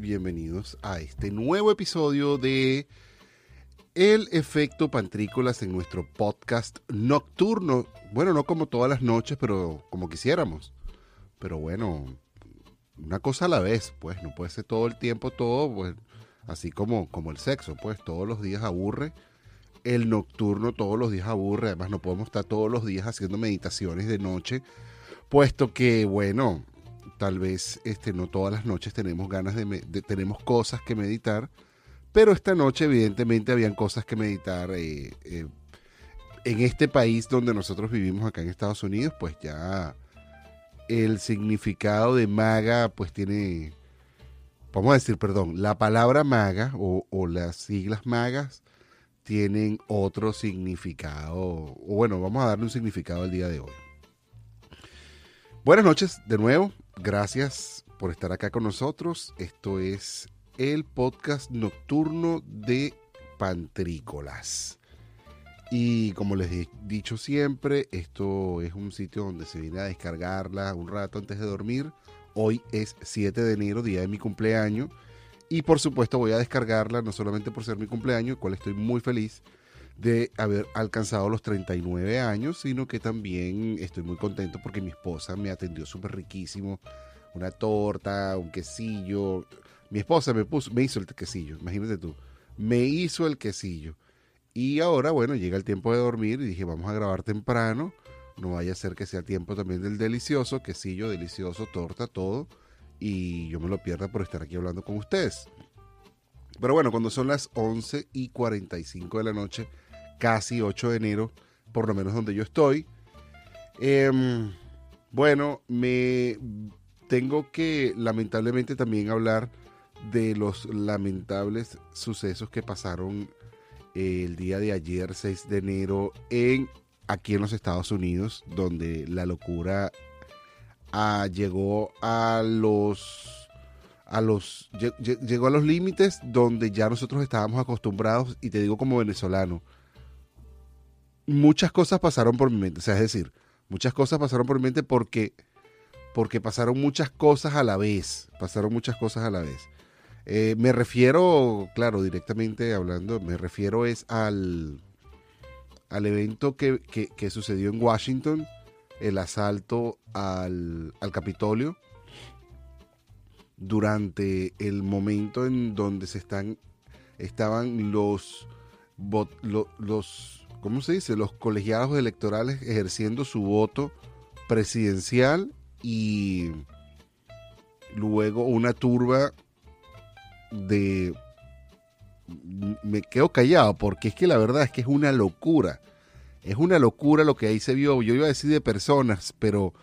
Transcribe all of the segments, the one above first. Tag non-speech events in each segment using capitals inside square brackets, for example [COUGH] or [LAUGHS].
Bienvenidos a este nuevo episodio de El efecto pantrícolas en nuestro podcast nocturno. Bueno, no como todas las noches, pero como quisiéramos. Pero bueno, una cosa a la vez, pues no puede ser todo el tiempo todo, pues así como, como el sexo, pues todos los días aburre. El nocturno todos los días aburre, además no podemos estar todos los días haciendo meditaciones de noche, puesto que, bueno, tal vez este, no todas las noches tenemos ganas de, tenemos cosas que meditar, pero esta noche evidentemente habían cosas que meditar. Eh, eh, en este país donde nosotros vivimos acá en Estados Unidos, pues ya el significado de maga pues tiene, vamos a decir, perdón, la palabra maga o, las siglas magas tienen otro significado, o bueno, vamos a darle un significado al día de hoy. Buenas noches de nuevo, gracias por estar acá con nosotros. Esto es el podcast nocturno de Pantrícolas. Y como les he dicho siempre, esto es un sitio donde se viene a descargarla un rato antes de dormir. Hoy es 7 de enero, día de mi cumpleaños. Y por supuesto voy a descargarla no solamente por ser mi cumpleaños, cual estoy muy feliz de haber alcanzado los 39 años, sino que también estoy muy contento porque mi esposa me atendió súper riquísimo. Una torta, un quesillo. Mi esposa me, puso, me hizo el quesillo, imagínate tú. Me hizo el quesillo. Y ahora, bueno, llega el tiempo de dormir y dije, vamos a grabar temprano. No vaya a ser que sea tiempo también del delicioso, quesillo delicioso, torta, todo. Y yo me lo pierda por estar aquí hablando con ustedes. Pero bueno, cuando son las 11 y 45 de la noche, casi 8 de enero, por lo menos donde yo estoy, em, bueno, me tengo que lamentablemente también hablar de los lamentables sucesos que pasaron el día de ayer, 6 de enero, en, aquí en los Estados Unidos, donde la locura ah, llegó a los a los llegó a los límites donde ya nosotros estábamos acostumbrados y te digo como venezolano muchas cosas pasaron por mi mente. O sea es decir muchas cosas pasaron por mi mente porque porque pasaron muchas cosas a la vez. Pasaron muchas cosas a la vez. Eh, me refiero, claro, directamente hablando, me refiero es al, al evento que, sucedió en Washington, el asalto al, Capitolio, durante el momento en donde se están, estaban los, los, ¿cómo se dice? Los colegiados electorales ejerciendo su voto presidencial y luego una turba de... Me quedo callado porque es que la verdad es que es una locura. Es una locura lo que ahí se vio. Yo iba a decir de personas, pero,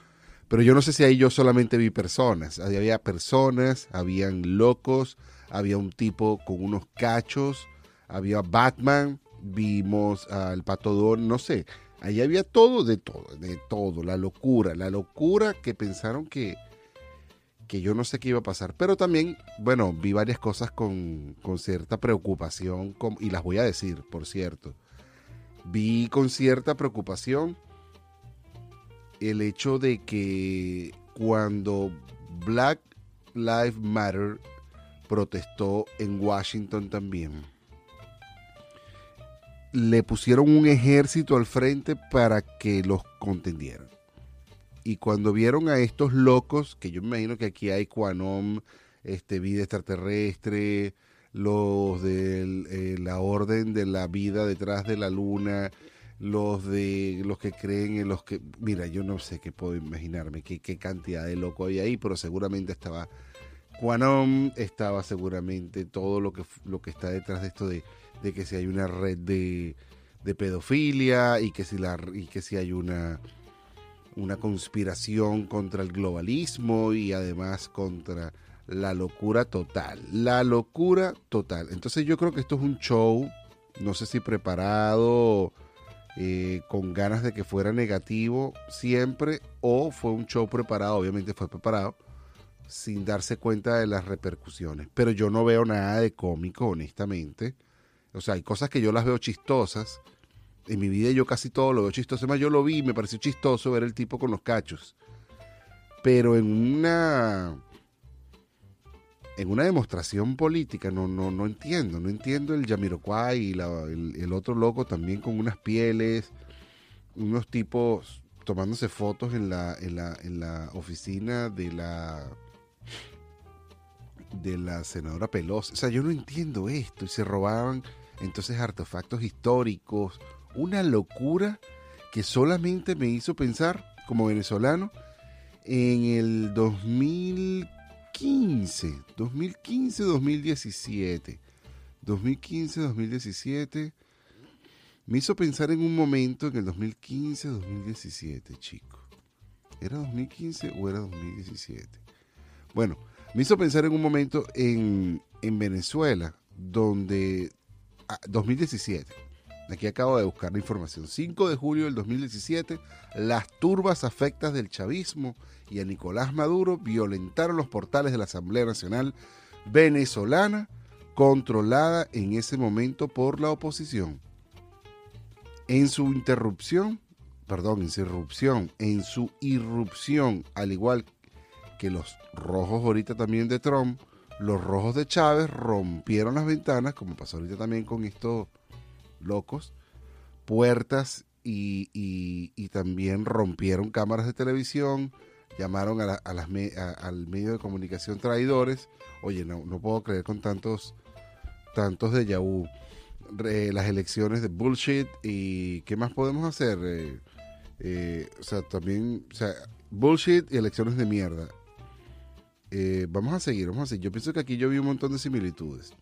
pero yo no sé si ahí yo solamente vi personas. Había personas, habían locos, había un tipo con unos cachos, había Batman, vimos al patodón, no sé. Ahí había todo de todo, de todo, la locura, la locura que pensaron que, que yo no sé qué iba a pasar. Pero también, bueno, vi varias cosas con, cierta preocupación y las voy a decir, por cierto. Vi con cierta preocupación el hecho de que cuando Black Lives Matter protestó en Washington también, le pusieron un ejército al frente para que los contendieran. Y cuando vieron a estos locos, que yo me imagino que aquí hay Quanom, este, vida extraterrestre, los de eh, la orden de la vida detrás de la luna, los de los que creen en los que, mira, yo no sé qué puedo imaginarme, qué, qué cantidad de loco hay ahí, pero seguramente estaba Quanom, estaba seguramente todo lo que, lo que está detrás de esto de, de que si hay una red de, de pedofilia y que si la y que si hay una una conspiración contra el globalismo y además contra la locura total. La locura total. Entonces yo creo que esto es un show, no sé si preparado, eh, con ganas de que fuera negativo siempre, o fue un show preparado, obviamente fue preparado, sin darse cuenta de las repercusiones. Pero yo no veo nada de cómico, honestamente. O sea, hay cosas que yo las veo chistosas, en mi vida yo casi todo lo veo chistoso. Además, yo lo vi me pareció chistoso ver el tipo con los cachos. Pero en una. en una demostración política, no, no, no entiendo, no entiendo el Yamiroquai y el, otro loco también con unas pieles, unos tipos tomándose fotos en la, en la, en la oficina de la de la senadora Pelosi. O sea, yo no entiendo esto. Y se robaban entonces artefactos históricos. Una locura que solamente me hizo pensar, como venezolano, en el 2015, 2015, 2017, 2015, 2017, me hizo pensar en un momento en el 2015, 2017, chico. ¿Era 2015 o era 2017? Bueno, me hizo pensar en un momento en, en Venezuela, donde, 2017, ah, Aquí acabo de buscar la información. 5 de julio del 2017, las turbas afectas del chavismo y a Nicolás Maduro violentaron los portales de la Asamblea Nacional venezolana, controlada en ese momento por la oposición. En su interrupción, perdón, en su irrupción, en su irrupción, al igual que los rojos ahorita también de Trump, los rojos de Chávez rompieron las ventanas, como pasó ahorita también con estos locos, puertas y, también rompieron cámaras de televisión, llamaron a, las al medio de comunicación traidores. Oye, no, no puedo creer con tantos, tantos de Yahoo. las elecciones de bullshit y qué más podemos hacer. Eh, eh, o sea, también, o sea, bullshit y elecciones de mierda. Eh, vamos a seguir, vamos a seguir. Yo pienso que aquí yo vi un montón de similitudes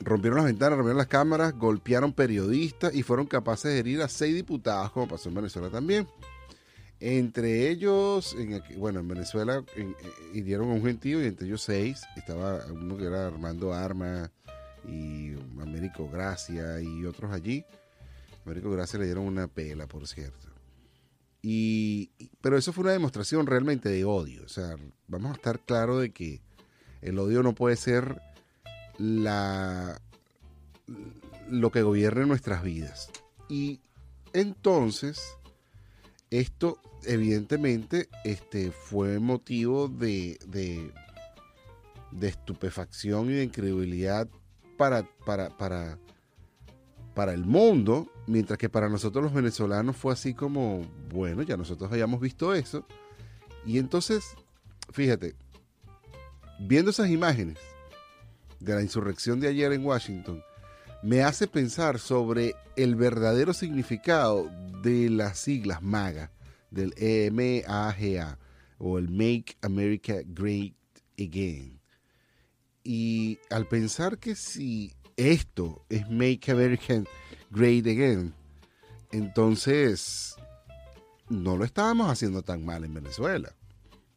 rompieron las ventanas, rompieron las cámaras, golpearon periodistas y fueron capaces de herir a seis diputados, como pasó en Venezuela también. Entre ellos, en, bueno, en Venezuela eh, hirieron a un gentío y entre ellos seis. Estaba uno que era Armando Arma y Américo Gracia y otros allí. Américo Gracia le dieron una pela, por cierto. Y, pero eso fue una demostración realmente de odio. O sea, vamos a estar claros de que el odio no puede ser la, lo que gobierne nuestras vidas. Y entonces, esto evidentemente este, fue motivo de, de, estupefacción y de incredulidad para, para, para, para el mundo, mientras que para nosotros los venezolanos fue así como, bueno, ya nosotros habíamos visto eso. Y entonces, fíjate, viendo esas imágenes, de la insurrección de ayer en Washington me hace pensar sobre el verdadero significado de las siglas MAGA, del EMAGA o el Make America Great Again. Y al pensar que si esto es Make America Great Again, entonces no lo estábamos haciendo tan mal en Venezuela.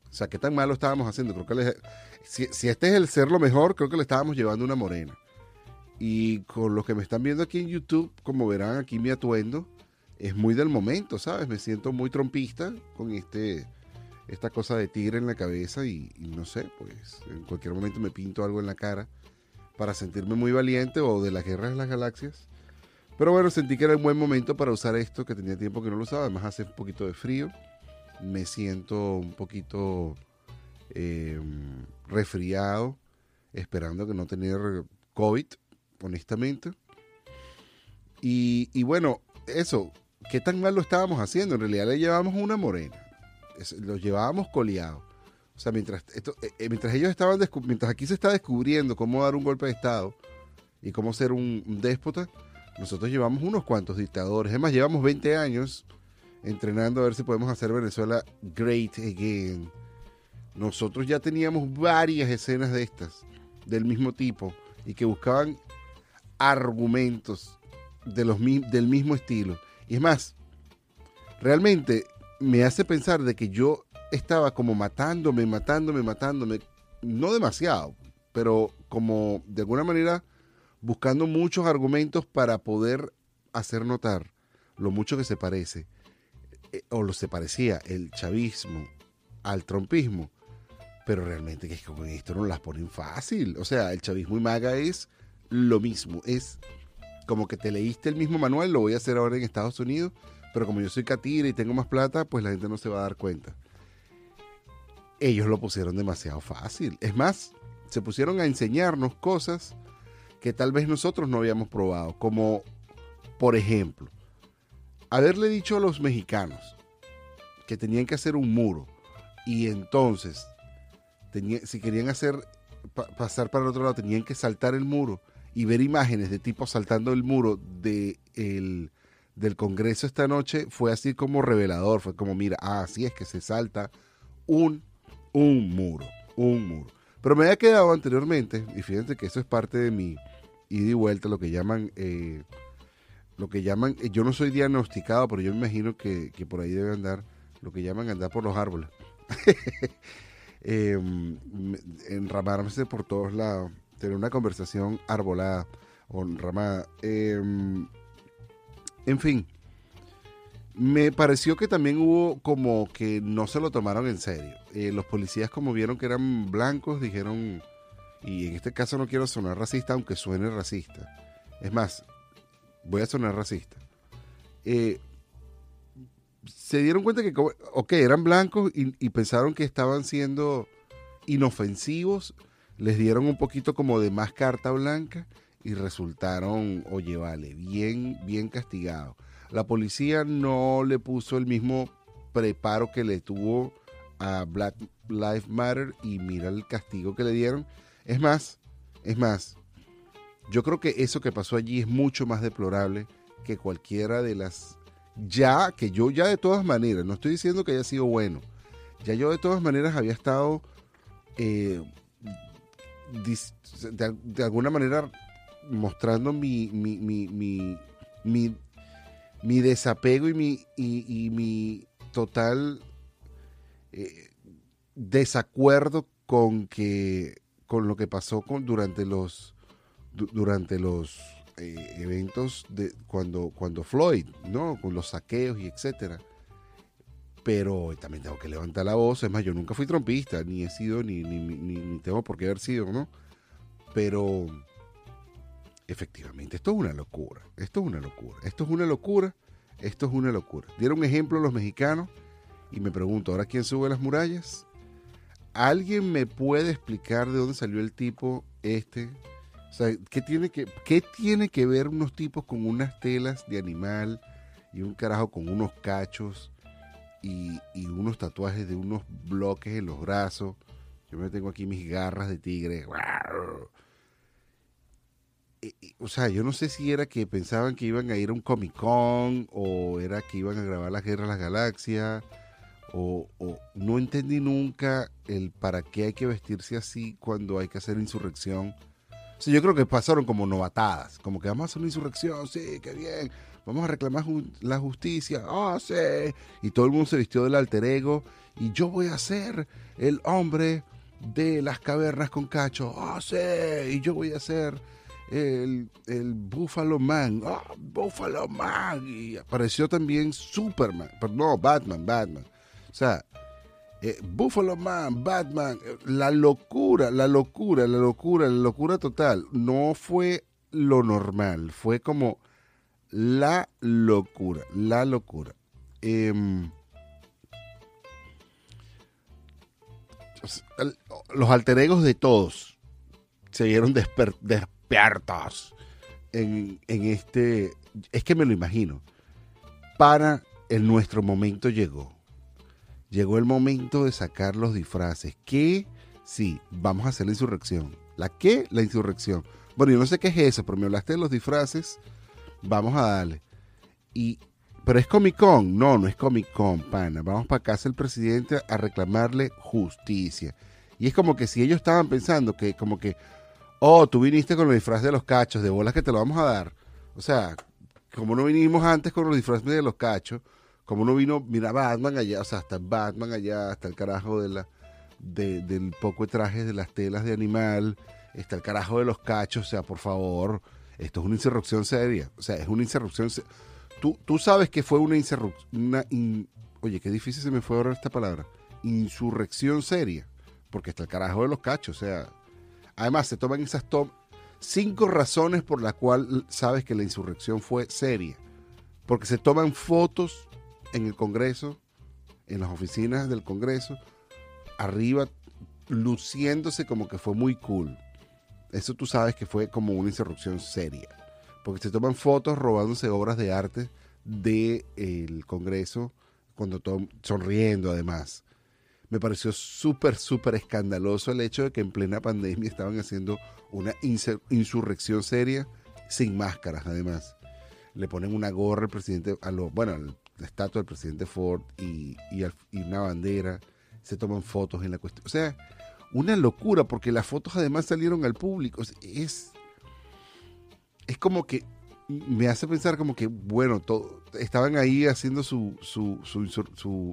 O sea, ¿qué tan mal lo estábamos haciendo? Creo que les, si, este es el ser lo mejor, creo que le estábamos llevando una morena. Y con los que me están viendo aquí en YouTube, como verán aquí mi atuendo, es muy del momento, ¿sabes? Me siento muy trompista con este esta cosa de tigre en la cabeza y, no sé, pues en cualquier momento me pinto algo en la cara para sentirme muy valiente o de las guerras de las galaxias. Pero bueno, sentí que era un buen momento para usar esto, que tenía tiempo que no lo usaba. Además hace un poquito de frío. Me siento un poquito eh, resfriado, esperando que no tener COVID, honestamente. Y, bueno, eso, ¿qué tan mal lo estábamos haciendo? En realidad le llevábamos una morena, lo llevábamos coleado. O sea, mientras, esto, eh, eh, mientras ellos estaban, mientras aquí se está descubriendo cómo dar un golpe de Estado y cómo ser un, un déspota, nosotros llevamos unos cuantos dictadores. Es más, llevamos 20 años entrenando a ver si podemos hacer Venezuela great again nosotros ya teníamos varias escenas de estas, del mismo tipo, y que buscaban argumentos de los, del mismo estilo. Y es más, realmente me hace pensar de que yo estaba como matándome, matándome, matándome, no demasiado, pero como de alguna manera buscando muchos argumentos para poder hacer notar lo mucho que se parece, eh, o lo se parecía el chavismo al trompismo pero realmente que con esto no las ponen fácil. O sea, el chavismo y maga es lo mismo. Es como que te leíste el mismo manual, lo voy a hacer ahora en Estados Unidos, pero como yo soy catira y tengo más plata, pues la gente no se va a dar cuenta. Ellos lo pusieron demasiado fácil. Es más, se pusieron a enseñarnos cosas que tal vez nosotros no habíamos probado, como por ejemplo, haberle dicho a los mexicanos que tenían que hacer un muro y entonces si querían hacer pasar para el otro lado tenían que saltar el muro y ver imágenes de tipos saltando el muro de del Congreso esta noche fue así como revelador, fue como mira, ah, así es que se salta un un muro, un muro. Pero me había quedado anteriormente, y fíjense que eso es parte de mi ida y vuelta, lo que llaman, eh, lo que llaman, eh, yo no soy diagnosticado, pero yo me imagino que, por ahí debe andar, lo que llaman andar por los árboles. [LAUGHS] Em, enramarse por todos lados, tener una conversación arbolada o enramada. Em, en fin, me pareció que también hubo como que no se lo tomaron en serio. Eh, los policías como vieron que eran blancos, dijeron, y en este caso no quiero sonar racista, aunque suene racista. Es más, voy a sonar racista. Eh, se dieron cuenta que, ok, eran blancos y, y, pensaron que estaban siendo inofensivos, les dieron un poquito como de más carta blanca y resultaron, oye, vale, bien, bien castigados la policía no le puso el mismo preparo que le tuvo a Black Lives Matter y mira el castigo que le dieron. Es más, es más, yo creo que eso que pasó allí es mucho más deplorable que cualquiera de las... Ya, que yo ya de todas maneras, no estoy diciendo que haya sido bueno, ya yo de todas maneras había estado eh, de, alguna manera mostrando mi, mi, mi, mi mi desapego y mi, y, mi total eh, desacuerdo con que con lo que pasó con, durante los durante los eh, eventos de cuando cuando Floyd no con los saqueos y etcétera. Pero también tengo que levantar la voz. Es más yo nunca fui trompista ni he sido ni, ni, ni, ni tengo por qué haber sido no pero efectivamente, esto es una locura, esto es una locura, esto es una locura, esto es una locura. Dieron ejemplo los mexicanos y me pregunto, ¿ahora quién sube las murallas? ¿Alguien me puede explicar de dónde salió el tipo este? ¿qué tiene que, qué tiene que ver unos tipos con unas telas de animal y un carajo con unos cachos y, y unos tatuajes de unos bloques en los brazos? Yo me tengo aquí mis garras de tigre o sea, yo no sé si era que pensaban que iban a ir a un Comic Con o era que iban a grabar la Guerra de las Galaxias o, no entendí nunca el para qué hay que vestirse así cuando hay que hacer insurrección. Yo creo que pasaron como novatadas, como que vamos a hacer una insurrección, sí, qué bien, vamos a reclamar la justicia, ah, sí, y todo el mundo se vistió del alter ego y yo voy a ser el hombre de las cavernas con cacho, ah, sí, y yo voy a ser el, el Buffalo Man, oh, Buffalo Man, y apareció también Superman, pero no, Batman, Batman. O sea, eh, Buffalo Man, Batman, la locura, la locura, la locura, la locura total. No fue lo normal, fue como la locura, la locura. Em, los alter egos de todos se vieron despertar en, este, es que me lo imagino, para el nuestro momento llegó. Llegó el momento de sacar los disfraces. Que sí, vamos a hacer la insurrección. ¿La qué? La insurrección. Bueno, yo no sé qué es eso, pero me hablaste de los disfraces. Vamos a darle. Y, pero es Comic Con. No, no es Comic Con, pana. Vamos para casa el presidente a reclamarle justicia. Y es como que si ellos estaban pensando que, como que, oh, tú viniste con los disfraces de los cachos, de bolas que te lo vamos a dar. O sea, como no vinimos antes con los disfraces de los cachos, como no vino, mira Batman allá, o sea, hasta Batman allá, hasta el carajo de la, del poco de trajes de las telas de animal, está el carajo de los cachos, o sea, por favor, esto es una insurrección seria, o sea, es una insurrección Tú, tú sabes que fue una insurrección, oye, qué difícil se me fue ahora esta palabra, insurrección seria, porque está el carajo de los cachos, o sea, Además, se toman esas cinco razones por las cuales sabes que la insurrección fue seria. Porque se toman fotos en el Congreso, en las oficinas del Congreso, arriba luciéndose como que fue muy cool. Eso tú sabes que fue como una insurrección seria. Porque se toman fotos robándose obras de arte del Congreso, cuando sonriendo además. Me pareció súper, súper escandaloso el hecho de que en plena pandemia estaban haciendo una insurrección seria sin máscaras además. Le ponen una gorra al presidente, a lo, bueno, la estatua del presidente Ford y, y una bandera. Se toman fotos en la cuestión. O sea, una locura, porque las fotos además salieron al público. Es, es como que me hace pensar como que, bueno, todo, estaban ahí haciendo su, su, su,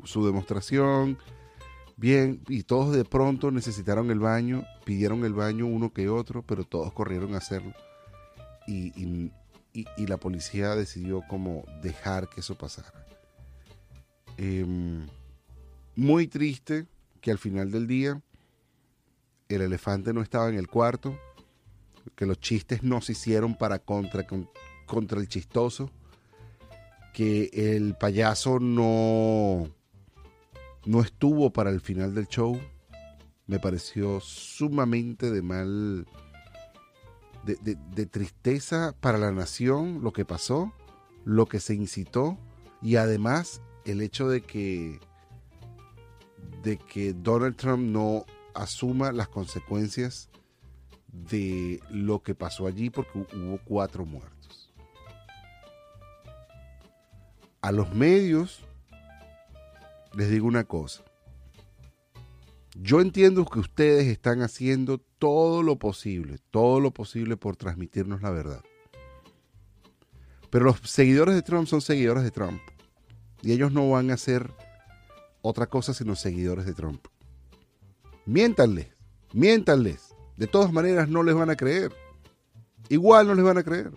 su, demostración, bien, y todos de pronto necesitaron el baño, pidieron el baño uno que otro, pero todos corrieron a hacerlo. Y, y, la policía decidió como dejar que eso pasara. Em, muy triste que al final del día el elefante no estaba en el cuarto, que los chistes no se hicieron para contra, contra el chistoso, que el payaso no, no estuvo para el final del show. Me pareció sumamente de mal, de, tristeza para la nación lo que pasó, lo que se incitó y además el hecho de que de que Donald Trump no asuma las consecuencias de lo que pasó allí porque hubo cuatro muertos. A los medios les digo una cosa. Yo entiendo que ustedes están haciendo todo lo posible, todo lo posible por transmitirnos la verdad. Pero los seguidores de Trump son seguidores de Trump. Y ellos no van a hacer otra cosa sino seguidores de Trump. Miéntanles, miéntanles. De todas maneras no les van a creer. Igual no les van a creer.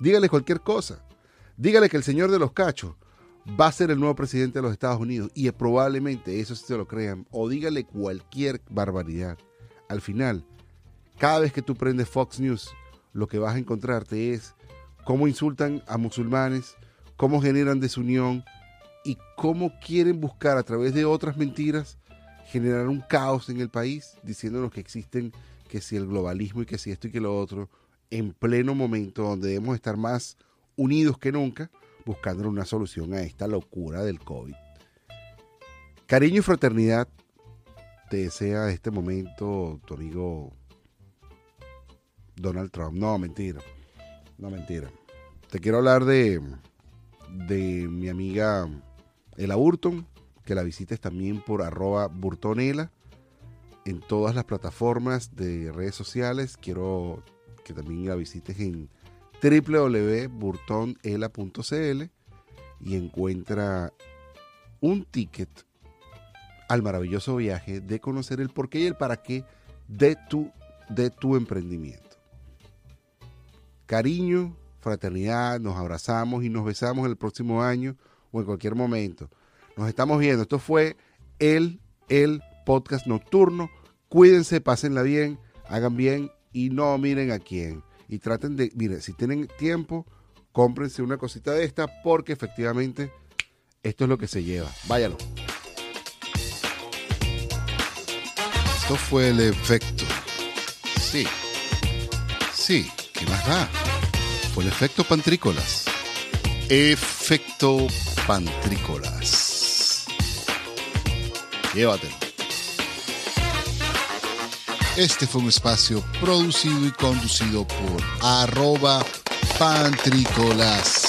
Dígales cualquier cosa. Dígale que el señor de los cachos va a ser el nuevo presidente de los Estados Unidos y probablemente eso se lo crean. O dígale cualquier barbaridad. Al final, cada vez que tú prendes Fox News, lo que vas a encontrarte es cómo insultan a musulmanes, cómo generan desunión y cómo quieren buscar a través de otras mentiras generar un caos en el país, diciéndonos que existen, que si el globalismo y que si esto y que lo otro, en pleno momento donde debemos estar más unidos que nunca, buscando una solución a esta locura del COVID. Cariño y fraternidad te desea este momento tu amigo Donald Trump. No, mentira. No, mentira. Te quiero hablar de, de mi amiga Ella Burton, que la visites también por arroba burtonela en todas las plataformas de redes sociales. Quiero que también la visites en www.burtonela.cl y encuentra un ticket al maravilloso viaje de conocer el porqué y el para qué de tu, de tu emprendimiento. Cariño, fraternidad, nos abrazamos y nos besamos el próximo año o en cualquier momento. Nos estamos viendo. Esto fue el, el podcast nocturno. Cuídense, pásenla bien, hagan bien y no miren a quién. Y traten de, miren, si tienen tiempo, cómprense una cosita de esta porque efectivamente esto es lo que se lleva. Váyalo. Esto fue el efecto. Sí. Sí, ¿qué más da? Fue el efecto pantrícolas. Efecto pantrícolas. Llévatelo. Este fue un espacio producido y conducido por arroba pantrícolas.